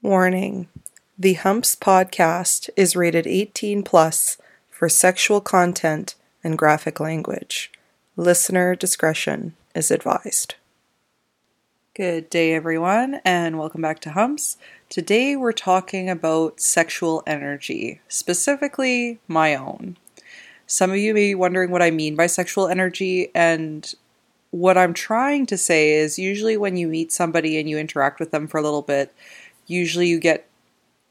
Warning The Humps podcast is rated 18 plus for sexual content and graphic language. Listener discretion is advised. Good day, everyone, and welcome back to Humps. Today we're talking about sexual energy, specifically my own. Some of you may be wondering what I mean by sexual energy, and what I'm trying to say is usually when you meet somebody and you interact with them for a little bit, usually you get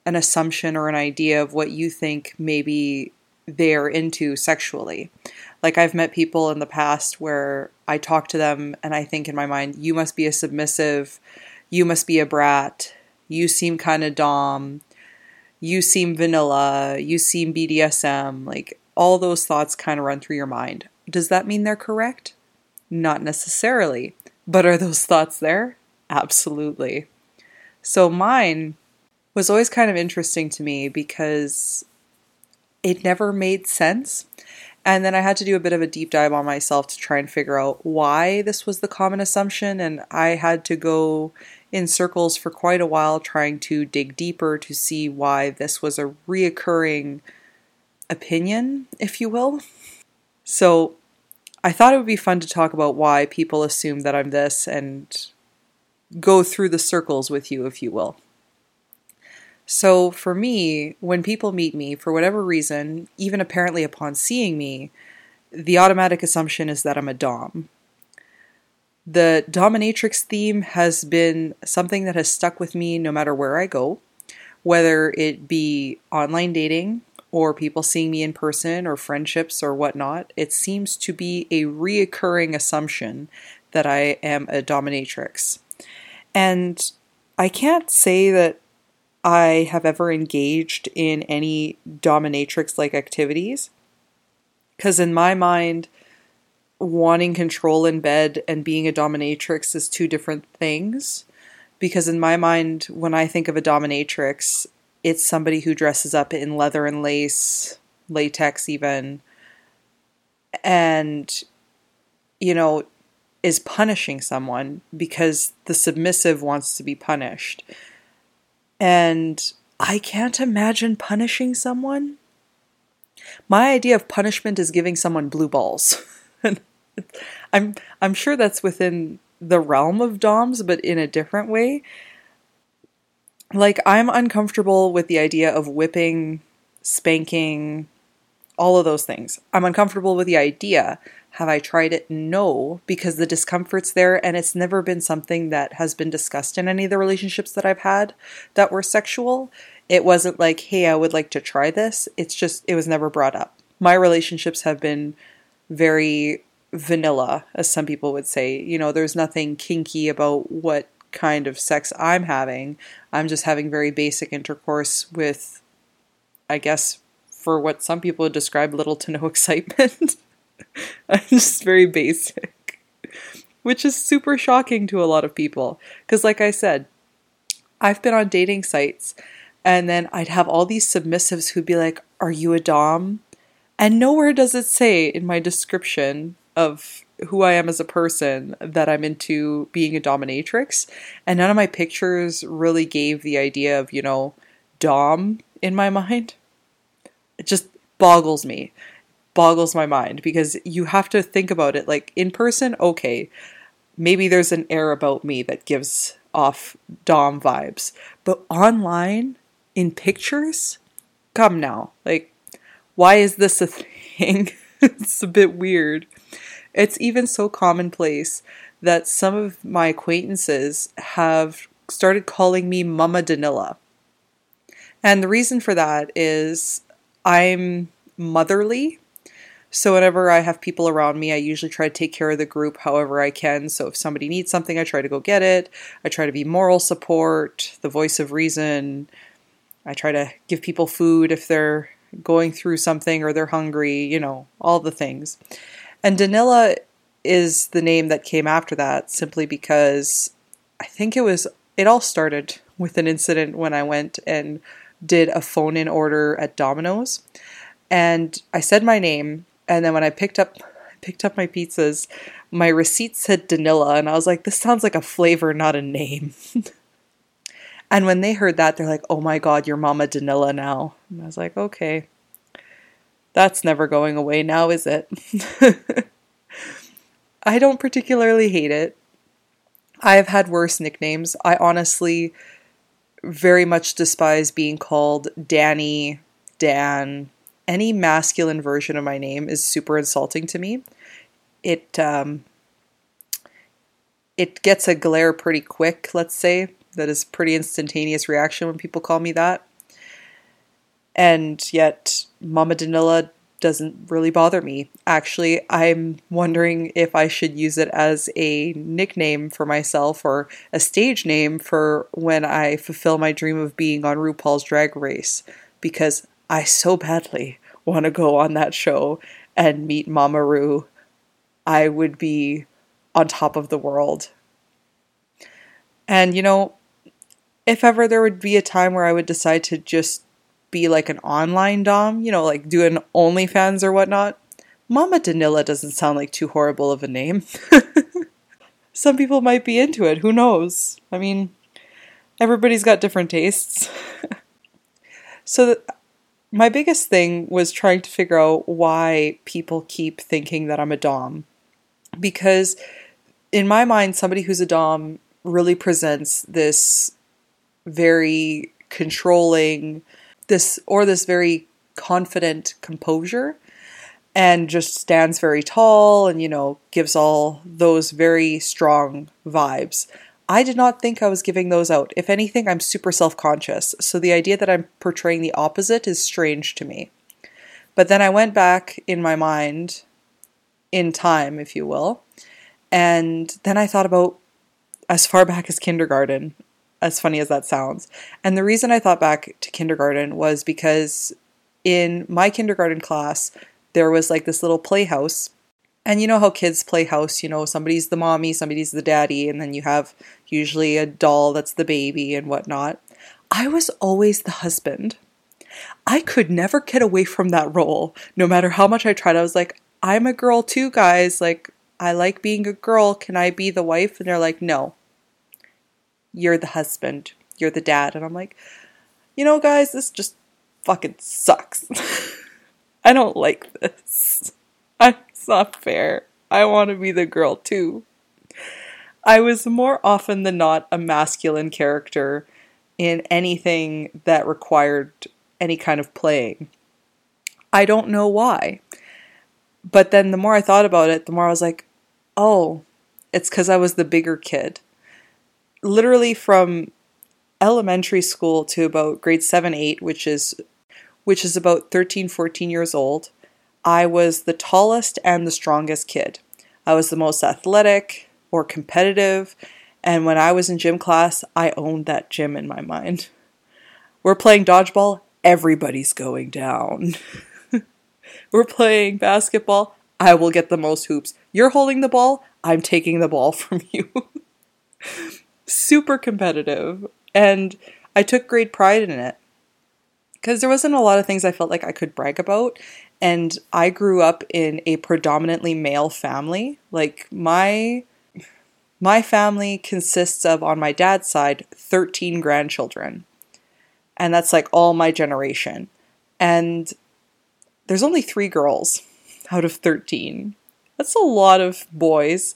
an assumption or an idea of what you think maybe they're into sexually. Like I've met people in the past where I talk to them and I think in my mind, you must be a submissive, you must be a brat, you seem kind of dom, you seem vanilla, you seem BDSM. Like all those thoughts kind of run through your mind. Does that mean they're correct? Not necessarily. But are those thoughts there? Absolutely. So mine was always kind of interesting to me because it never made sense. And then I had to do a bit of a deep dive on myself to try and figure out why this was the common assumption. And I had to go in circles for quite a while trying to dig deeper to see why this was a reoccurring opinion, if you will. So I thought it would be fun to talk about why people assume that I'm this and go through the circles with you, if you will. So for me, when people meet me, for whatever reason, even apparently upon seeing me, the automatic assumption is that I'm a Dom. The dominatrix theme has been something that has stuck with me no matter where I go, whether it be online dating or people seeing me in person or friendships or whatnot. It seems to be a reoccurring assumption that I am a dominatrix. And I can't say that I have ever engaged in any dominatrix like activities. Because in my mind, wanting control in bed and being a dominatrix is two different things. Because in my mind, when I think of a dominatrix, it's somebody who dresses up in leather and lace, latex even, and, you know, is punishing someone because the submissive wants to be punished. And I can't imagine punishing someone. My idea of punishment is giving someone blue balls. I'm I'm sure that's within the realm of DOMs, but in a different way. Like I'm uncomfortable with the idea of whipping, spanking, all of those things. I'm uncomfortable with the idea. Have I tried it? No, because the discomfort's there and it's never been something that has been discussed in any of the relationships that I've had that were sexual. It wasn't like, hey, I would like to try this. It's just, it was never brought up. My relationships have been very vanilla, as some people would say. You know, there's nothing kinky about what kind of sex I'm having. I'm just having very basic intercourse with, I guess, for what some people would describe little to no excitement. I'm just very basic, which is super shocking to a lot of people. Because, like I said, I've been on dating sites and then I'd have all these submissives who'd be like, Are you a Dom? And nowhere does it say in my description of who I am as a person that I'm into being a dominatrix. And none of my pictures really gave the idea of, you know, Dom in my mind. It just boggles me boggles my mind because you have to think about it like in person, okay, maybe there's an air about me that gives off Dom vibes, but online in pictures, come now. Like, why is this a thing? it's a bit weird. It's even so commonplace that some of my acquaintances have started calling me Mama Danila. And the reason for that is I'm motherly so whenever I have people around me, I usually try to take care of the group however I can. So if somebody needs something, I try to go get it. I try to be moral support, the voice of reason. I try to give people food if they're going through something or they're hungry, you know, all the things. And Danila is the name that came after that simply because I think it was it all started with an incident when I went and did a phone in order at Domino's. And I said my name and then when I picked up picked up my pizzas, my receipt said Danila, and I was like, this sounds like a flavor, not a name. And when they heard that, they're like, oh my God, you're Mama Danila now. And I was like, okay, that's never going away now, is it? I don't particularly hate it. I have had worse nicknames. I honestly very much despise being called Danny, Dan. Any masculine version of my name is super insulting to me. It um, it gets a glare pretty quick, let's say. That is pretty instantaneous reaction when people call me that. And yet, Mama Danila doesn't really bother me. Actually, I'm wondering if I should use it as a nickname for myself or a stage name for when I fulfill my dream of being on RuPaul's Drag Race because I so badly want to go on that show and meet Mama Ru. I would be on top of the world. And you know, if ever there would be a time where I would decide to just be like an online dom, you know, like do an OnlyFans or whatnot, Mama Danila doesn't sound like too horrible of a name. Some people might be into it, who knows? I mean, everybody's got different tastes. so, my biggest thing was trying to figure out why people keep thinking that I'm a dom. Because in my mind, somebody who's a dom really presents this very controlling, this or this very confident composure and just stands very tall and you know gives all those very strong vibes. I did not think I was giving those out. If anything, I'm super self-conscious. So the idea that I'm portraying the opposite is strange to me. But then I went back in my mind in time, if you will, and then I thought about as far back as kindergarten as funny as that sounds. And the reason I thought back to kindergarten was because in my kindergarten class, there was like this little playhouse. And you know how kids play house, you know, somebody's the mommy, somebody's the daddy, and then you have usually a doll that's the baby and whatnot. I was always the husband. I could never get away from that role, no matter how much I tried. I was like, I'm a girl too, guys. Like, I like being a girl. Can I be the wife? And they're like, no, you're the husband, you're the dad. And I'm like, you know, guys, this just fucking sucks. I don't like this. It's not fair. I want to be the girl too. I was more often than not a masculine character in anything that required any kind of playing. I don't know why. But then the more I thought about it, the more I was like, oh, it's because I was the bigger kid literally from elementary school to about grade 7 8 which is which is about 13 14 years old i was the tallest and the strongest kid. I was the most athletic or competitive and when i was in gym class i owned that gym in my mind. We're playing dodgeball. Everybody's going down. We're playing basketball. I will get the most hoops. You're holding the ball. I'm taking the ball from you. Super competitive. And I took great pride in it. Because there wasn't a lot of things I felt like I could brag about. And I grew up in a predominantly male family. Like my my family consists of on my dad's side 13 grandchildren. And that's like all my generation. And there's only 3 girls out of 13. That's a lot of boys.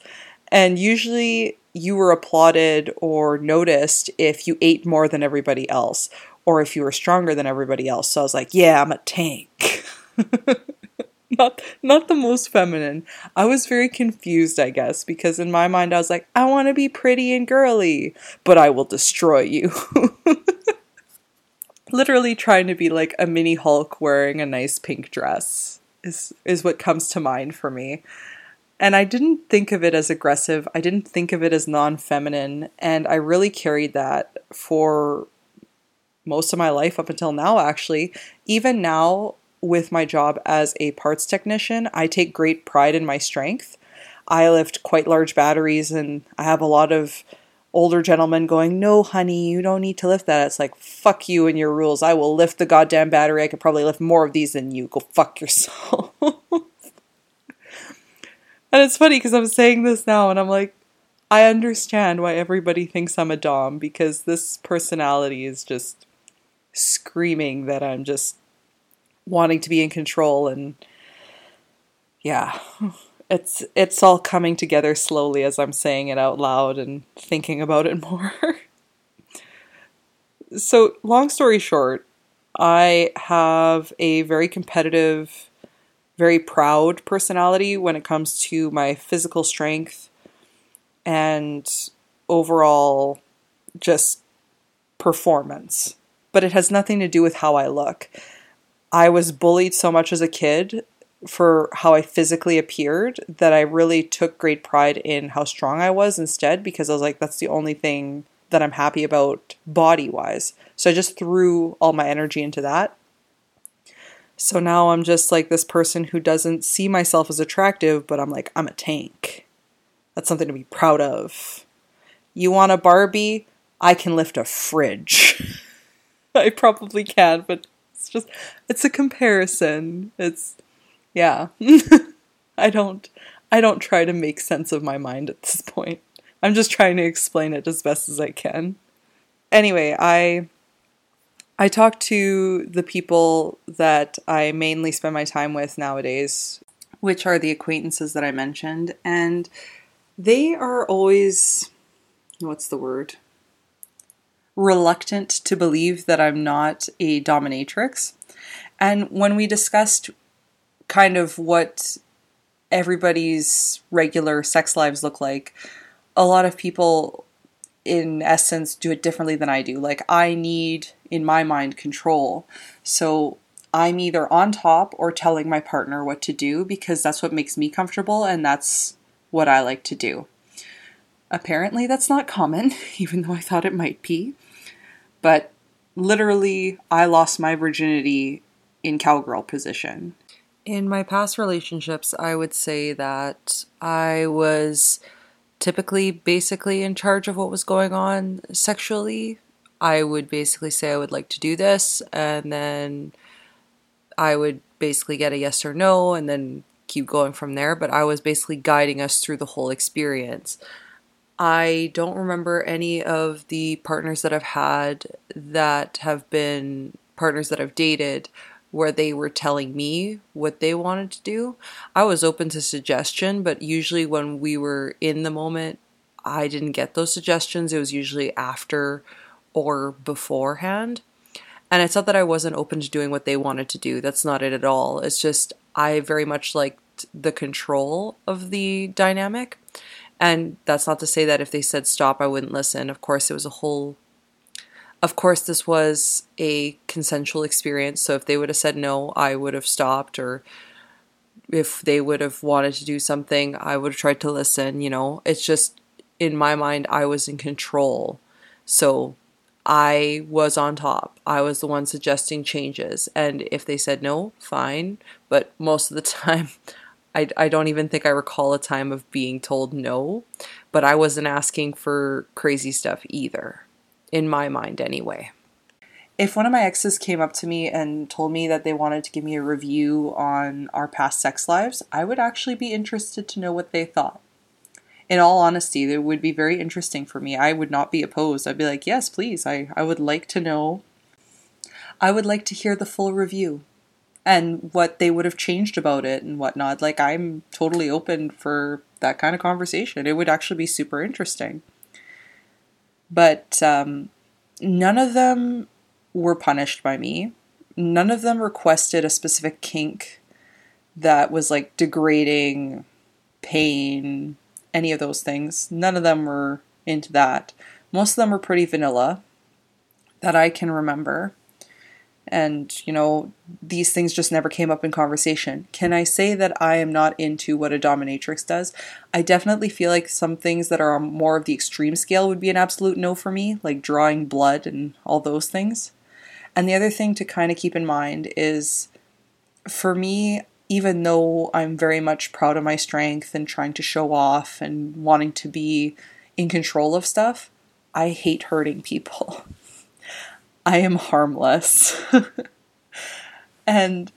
And usually you were applauded or noticed if you ate more than everybody else or if you were stronger than everybody else. So I was like, yeah, I'm a tank. not not the most feminine. I was very confused, I guess, because in my mind I was like, I want to be pretty and girly, but I will destroy you. Literally trying to be like a mini Hulk wearing a nice pink dress is is what comes to mind for me. And I didn't think of it as aggressive. I didn't think of it as non feminine. And I really carried that for most of my life up until now, actually. Even now, with my job as a parts technician, I take great pride in my strength. I lift quite large batteries, and I have a lot of older gentlemen going, No, honey, you don't need to lift that. It's like, fuck you and your rules. I will lift the goddamn battery. I could probably lift more of these than you. Go fuck yourself. And it's funny because I'm saying this now and I'm like, I understand why everybody thinks I'm a Dom because this personality is just screaming that I'm just wanting to be in control and yeah it's it's all coming together slowly as I'm saying it out loud and thinking about it more. so, long story short, I have a very competitive, very proud personality when it comes to my physical strength and overall just performance. But it has nothing to do with how I look. I was bullied so much as a kid for how I physically appeared that I really took great pride in how strong I was instead because I was like, that's the only thing that I'm happy about body wise. So I just threw all my energy into that. So now I'm just like this person who doesn't see myself as attractive, but I'm like, I'm a tank. That's something to be proud of. You want a Barbie? I can lift a fridge. I probably can, but it's just, it's a comparison. It's, yeah. I don't I don't try to make sense of my mind at this point. I'm just trying to explain it as best as I can. Anyway, I I talk to the people that I mainly spend my time with nowadays, which are the acquaintances that I mentioned, and they are always what's the word? Reluctant to believe that I'm not a dominatrix. And when we discussed kind of what everybody's regular sex lives look like, a lot of people, in essence, do it differently than I do. Like, I need, in my mind, control. So I'm either on top or telling my partner what to do because that's what makes me comfortable and that's what I like to do. Apparently, that's not common, even though I thought it might be. But literally, I lost my virginity in cowgirl position. In my past relationships, I would say that I was typically basically in charge of what was going on sexually. I would basically say I would like to do this, and then I would basically get a yes or no, and then keep going from there. But I was basically guiding us through the whole experience. I don't remember any of the partners that I've had that have been partners that I've dated where they were telling me what they wanted to do. I was open to suggestion, but usually when we were in the moment, I didn't get those suggestions. It was usually after or beforehand. And it's not that I wasn't open to doing what they wanted to do. That's not it at all. It's just I very much liked the control of the dynamic. And that's not to say that if they said stop, I wouldn't listen. Of course, it was a whole of course, this was a consensual experience, so if they would have said no, I would have stopped, or if they would have wanted to do something, I would have tried to listen. You know, it's just in my mind, I was in control. So I was on top. I was the one suggesting changes. And if they said no, fine. But most of the time, I, I don't even think I recall a time of being told no. But I wasn't asking for crazy stuff either in my mind anyway. If one of my exes came up to me and told me that they wanted to give me a review on our past sex lives, I would actually be interested to know what they thought. In all honesty, it would be very interesting for me. I would not be opposed. I'd be like, yes, please. I, I would like to know. I would like to hear the full review and what they would have changed about it and whatnot. Like, I'm totally open for that kind of conversation. It would actually be super interesting but um, none of them were punished by me. None of them requested a specific kink that was like degrading, pain, any of those things. None of them were into that. Most of them were pretty vanilla that I can remember and you know these things just never came up in conversation. Can i say that i am not into what a dominatrix does? I definitely feel like some things that are more of the extreme scale would be an absolute no for me like drawing blood and all those things. And the other thing to kind of keep in mind is for me even though i'm very much proud of my strength and trying to show off and wanting to be in control of stuff i hate hurting people I am harmless. and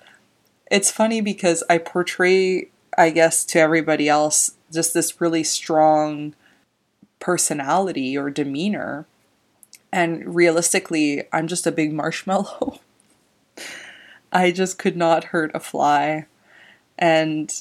it's funny because I portray, I guess, to everybody else just this really strong personality or demeanor. And realistically, I'm just a big marshmallow. I just could not hurt a fly. And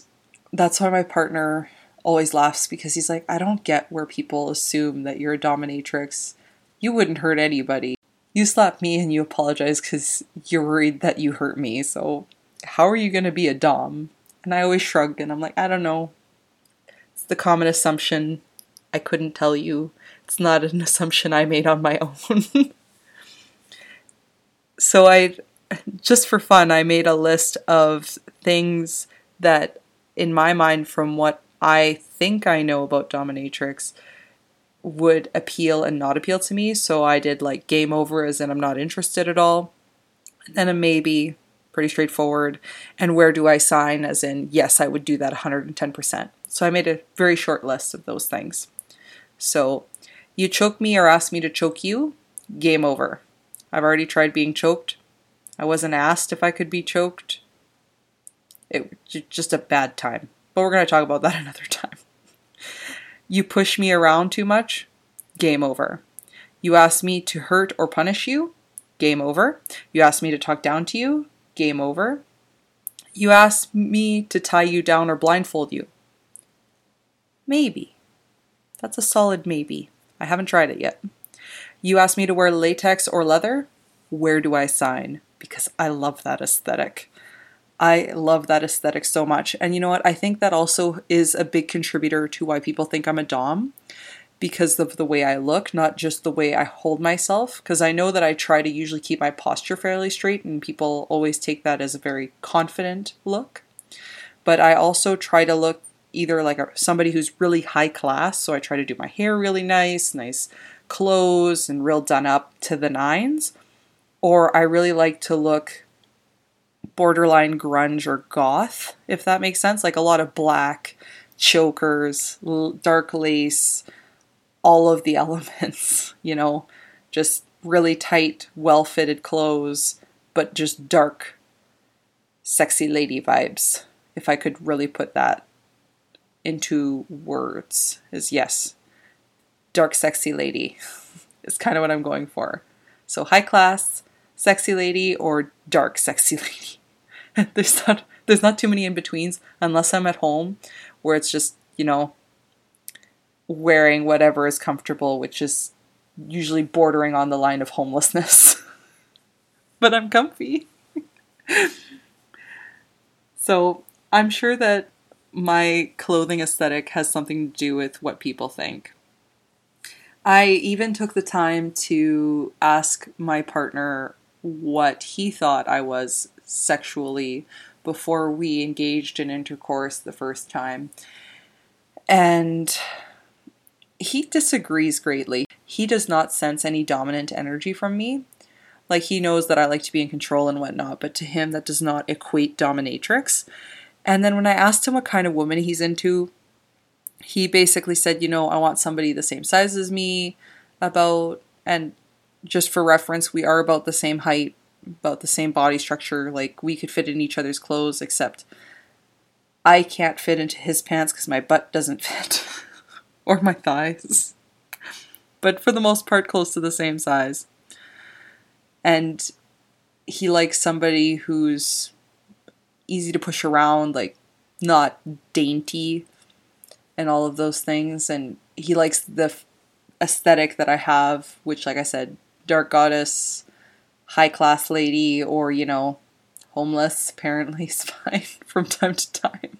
that's why my partner always laughs because he's like, I don't get where people assume that you're a dominatrix. You wouldn't hurt anybody. You slap me and you apologize because you're worried that you hurt me. So, how are you going to be a dom? And I always shrug and I'm like, I don't know. It's the common assumption. I couldn't tell you. It's not an assumption I made on my own. so, I just for fun, I made a list of things that, in my mind, from what I think I know about Dominatrix, would appeal and not appeal to me. So I did like game over, as in I'm not interested at all. And then a maybe, pretty straightforward. And where do I sign, as in yes, I would do that 110%. So I made a very short list of those things. So you choke me or ask me to choke you, game over. I've already tried being choked. I wasn't asked if I could be choked. It just a bad time. But we're going to talk about that another time. You push me around too much? Game over. You ask me to hurt or punish you? Game over. You ask me to talk down to you? Game over. You ask me to tie you down or blindfold you? Maybe. That's a solid maybe. I haven't tried it yet. You ask me to wear latex or leather? Where do I sign? because I love that aesthetic. I love that aesthetic so much. And you know what? I think that also is a big contributor to why people think I'm a Dom because of the way I look, not just the way I hold myself. Because I know that I try to usually keep my posture fairly straight, and people always take that as a very confident look. But I also try to look either like a, somebody who's really high class. So I try to do my hair really nice, nice clothes, and real done up to the nines or I really like to look borderline grunge or goth, if that makes sense. Like a lot of black, chokers, dark lace, all of the elements, you know, just really tight, well fitted clothes, but just dark, sexy lady vibes. If I could really put that into words, is yes, dark, sexy lady is kind of what I'm going for. So high class, sexy lady or dark sexy lady. there's not there's not too many in betweens unless I'm at home where it's just, you know, wearing whatever is comfortable, which is usually bordering on the line of homelessness. but I'm comfy. so, I'm sure that my clothing aesthetic has something to do with what people think. I even took the time to ask my partner what he thought I was sexually before we engaged in intercourse the first time. And he disagrees greatly. He does not sense any dominant energy from me. Like, he knows that I like to be in control and whatnot, but to him, that does not equate dominatrix. And then when I asked him what kind of woman he's into, he basically said, you know, I want somebody the same size as me, about, and just for reference, we are about the same height, about the same body structure. Like we could fit in each other's clothes, except I can't fit into his pants because my butt doesn't fit, or my thighs. But for the most part, close to the same size. And he likes somebody who's easy to push around, like not dainty, and all of those things. And he likes the aesthetic that I have, which, like I said, dark goddess, high class lady, or, you know, homeless apparently is fine from time to time.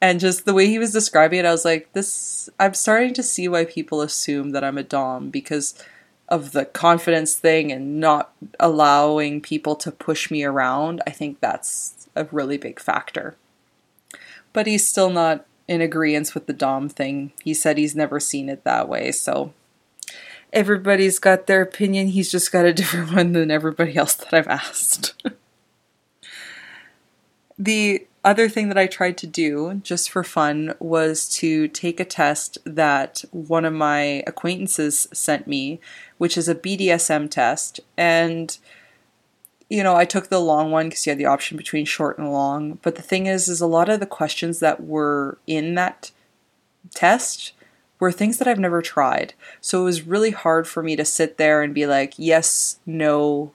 And just the way he was describing it, I was like, this, I'm starting to see why people assume that I'm a Dom because of the confidence thing and not allowing people to push me around. I think that's a really big factor. But he's still not in agreement with the Dom thing. He said he's never seen it that way, so everybody's got their opinion. He's just got a different one than everybody else that I've asked. the other thing that I tried to do just for fun was to take a test that one of my acquaintances sent me, which is a BDSM test. And, you know, I took the long one because you had the option between short and long. But the thing is, is a lot of the questions that were in that test were things that I've never tried. So it was really hard for me to sit there and be like, yes, no,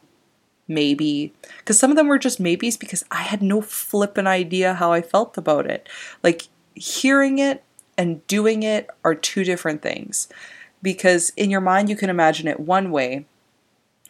maybe. Because some of them were just maybes because I had no flippin' idea how I felt about it. Like, hearing it and doing it are two different things. Because in your mind, you can imagine it one way,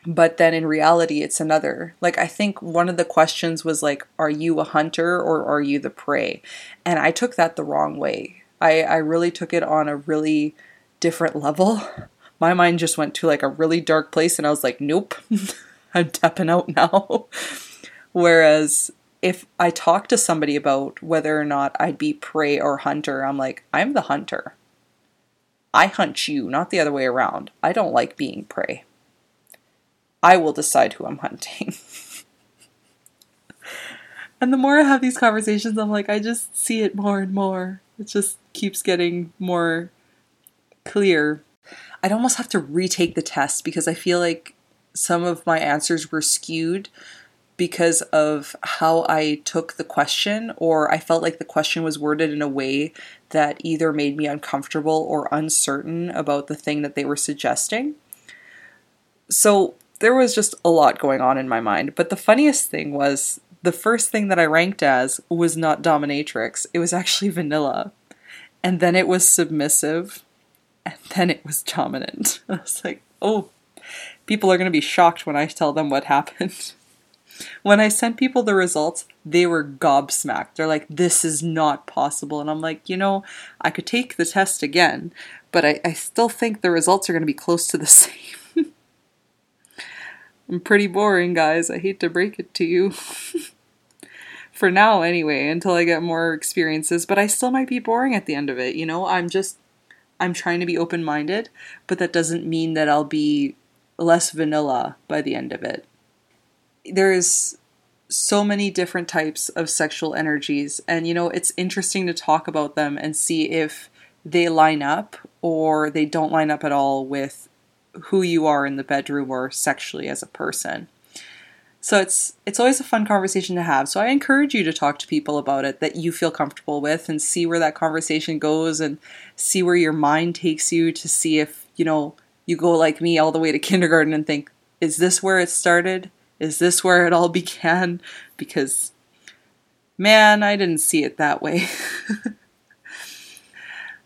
but then in reality, it's another. Like, I think one of the questions was, like, are you a hunter or are you the prey? And I took that the wrong way. I, I really took it on a really different level. My mind just went to like a really dark place, and I was like, nope, I'm tapping out now. Whereas if I talk to somebody about whether or not I'd be prey or hunter, I'm like, I'm the hunter. I hunt you, not the other way around. I don't like being prey. I will decide who I'm hunting. and the more I have these conversations, I'm like, I just see it more and more. It just keeps getting more clear. I'd almost have to retake the test because I feel like some of my answers were skewed because of how I took the question, or I felt like the question was worded in a way that either made me uncomfortable or uncertain about the thing that they were suggesting. So there was just a lot going on in my mind. But the funniest thing was the first thing that I ranked as was not dominatrix, it was actually vanilla. And then it was submissive, and then it was dominant. I was like, oh, people are going to be shocked when I tell them what happened. when I sent people the results, they were gobsmacked. They're like, this is not possible. And I'm like, you know, I could take the test again, but I, I still think the results are going to be close to the same. I'm pretty boring, guys. I hate to break it to you. For now, anyway, until I get more experiences, but I still might be boring at the end of it. You know, I'm just, I'm trying to be open minded, but that doesn't mean that I'll be less vanilla by the end of it. There's so many different types of sexual energies, and you know, it's interesting to talk about them and see if they line up or they don't line up at all with who you are in the bedroom or sexually as a person. So it's it's always a fun conversation to have. So I encourage you to talk to people about it that you feel comfortable with and see where that conversation goes and see where your mind takes you to see if, you know, you go like me all the way to kindergarten and think, is this where it started? Is this where it all began? Because man, I didn't see it that way.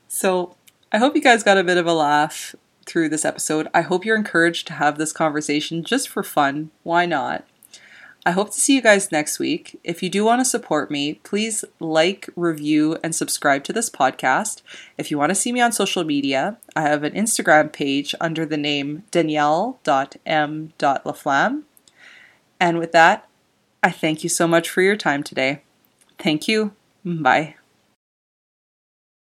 so I hope you guys got a bit of a laugh through this episode. I hope you're encouraged to have this conversation just for fun. Why not? I hope to see you guys next week. If you do want to support me, please like, review, and subscribe to this podcast. If you want to see me on social media, I have an Instagram page under the name danielle.m.laflamme. And with that, I thank you so much for your time today. Thank you. Bye.